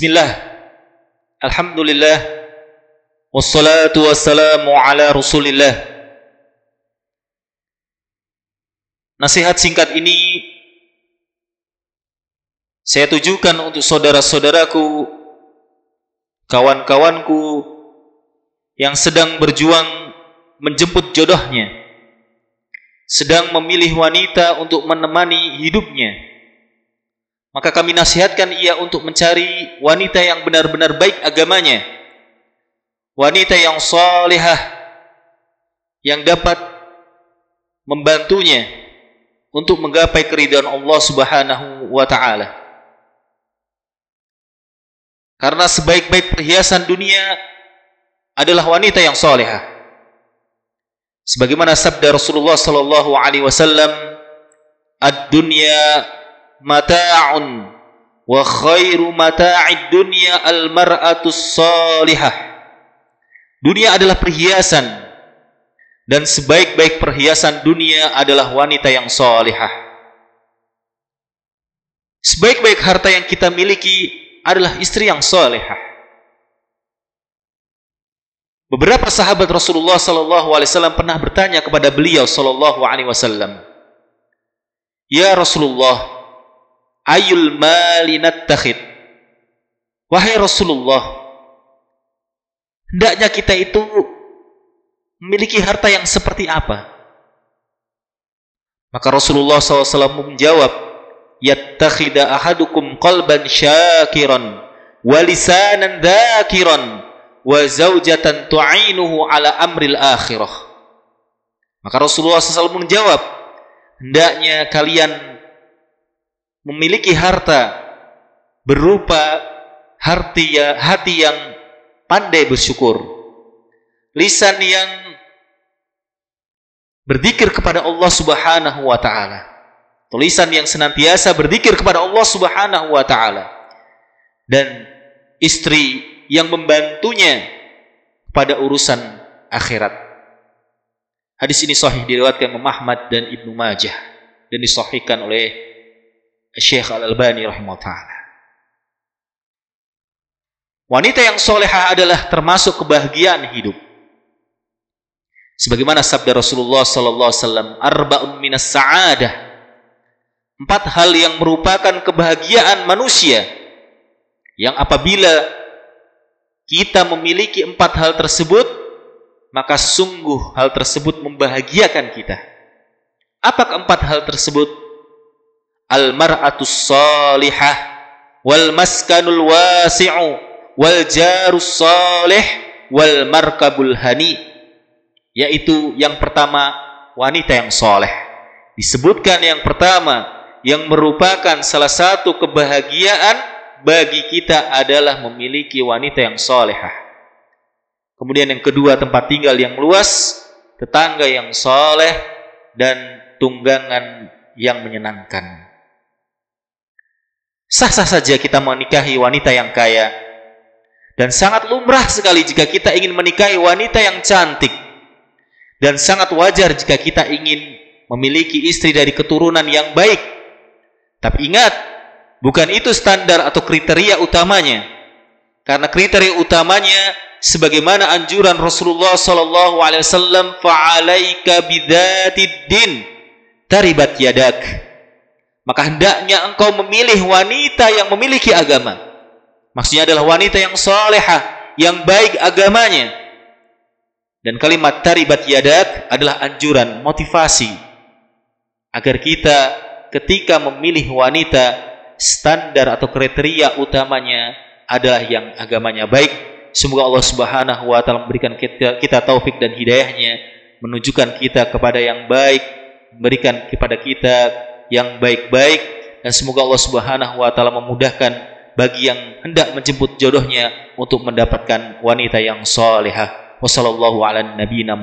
Bismillah. Alhamdulillah. Wassalatu wassalamu ala Rasulillah. Nasihat singkat ini saya tujukan untuk saudara-saudaraku, kawan-kawanku yang sedang berjuang menjemput jodohnya, sedang memilih wanita untuk menemani hidupnya. Maka kami nasihatkan ia untuk mencari wanita yang benar-benar baik agamanya, wanita yang salihah, yang dapat membantunya untuk menggapai keridhaan Allah Subhanahu wa taala. Karena sebaik-baik perhiasan dunia adalah wanita yang salehah. Sebagaimana sabda Rasulullah sallallahu alaihi wasallam, "Ad-dunya mata'un wa khairu mata'id dunya al-mar'atu salihah." Dunia adalah perhiasan dan sebaik-baik perhiasan dunia adalah wanita yang salihah. Sebaik-baik harta yang kita miliki adalah istri yang salehah. Beberapa sahabat Rasulullah sallallahu alaihi wasallam pernah bertanya kepada beliau sallallahu "Ya Rasulullah, ayul mali nattakhid?" Wahai Rasulullah, hendaknya kita itu memiliki harta yang seperti apa? Maka Rasulullah SAW menjawab, yattakhida ahadukum qalban syakiran wa lisanan dhakiran wa zaujatan tu'inuhu ala amril akhirah maka Rasulullah SAW menjawab hendaknya kalian memiliki harta berupa hati ya hati yang pandai bersyukur lisan yang berzikir kepada Allah Subhanahu wa taala Tulisan yang senantiasa berzikir kepada Allah Subhanahu wa taala. Dan istri yang membantunya pada urusan akhirat. Hadis ini sahih diriwayatkan Imam Ahmad dan Ibnu Majah dan disahihkan oleh Syekh Al-Albani rahimahullah Wanita yang solehah adalah termasuk kebahagiaan hidup. Sebagaimana sabda Rasulullah sallallahu alaihi wasallam, "Arba'un minas sa'adah." Empat hal yang merupakan kebahagiaan manusia. Yang apabila kita memiliki empat hal tersebut, maka sungguh hal tersebut membahagiakan kita. Apa keempat hal tersebut? Al-mar'atus salihah wal maskanul wasi'u wal jarus salih wal markabul hani yaitu yang pertama wanita yang soleh disebutkan yang pertama yang merupakan salah satu kebahagiaan bagi kita adalah memiliki wanita yang solehah. Kemudian yang kedua tempat tinggal yang luas, tetangga yang soleh, dan tunggangan yang menyenangkan. Sah-sah saja kita menikahi wanita yang kaya. Dan sangat lumrah sekali jika kita ingin menikahi wanita yang cantik. Dan sangat wajar jika kita ingin memiliki istri dari keturunan yang baik tapi ingat, bukan itu standar atau kriteria utamanya. Karena kriteria utamanya sebagaimana anjuran Rasulullah sallallahu alaihi wasallam fa'alaika taribat yadak. Maka hendaknya engkau memilih wanita yang memiliki agama. Maksudnya adalah wanita yang salehah, yang baik agamanya. Dan kalimat taribat yadak adalah anjuran, motivasi agar kita ketika memilih wanita standar atau kriteria utamanya adalah yang agamanya baik. Semoga Allah Subhanahu wa taala memberikan kita, kita taufik dan hidayahnya menunjukkan kita kepada yang baik, memberikan kepada kita yang baik-baik dan semoga Allah Subhanahu wa taala memudahkan bagi yang hendak menjemput jodohnya untuk mendapatkan wanita yang salehah. Wassallallahu ala nabiyina.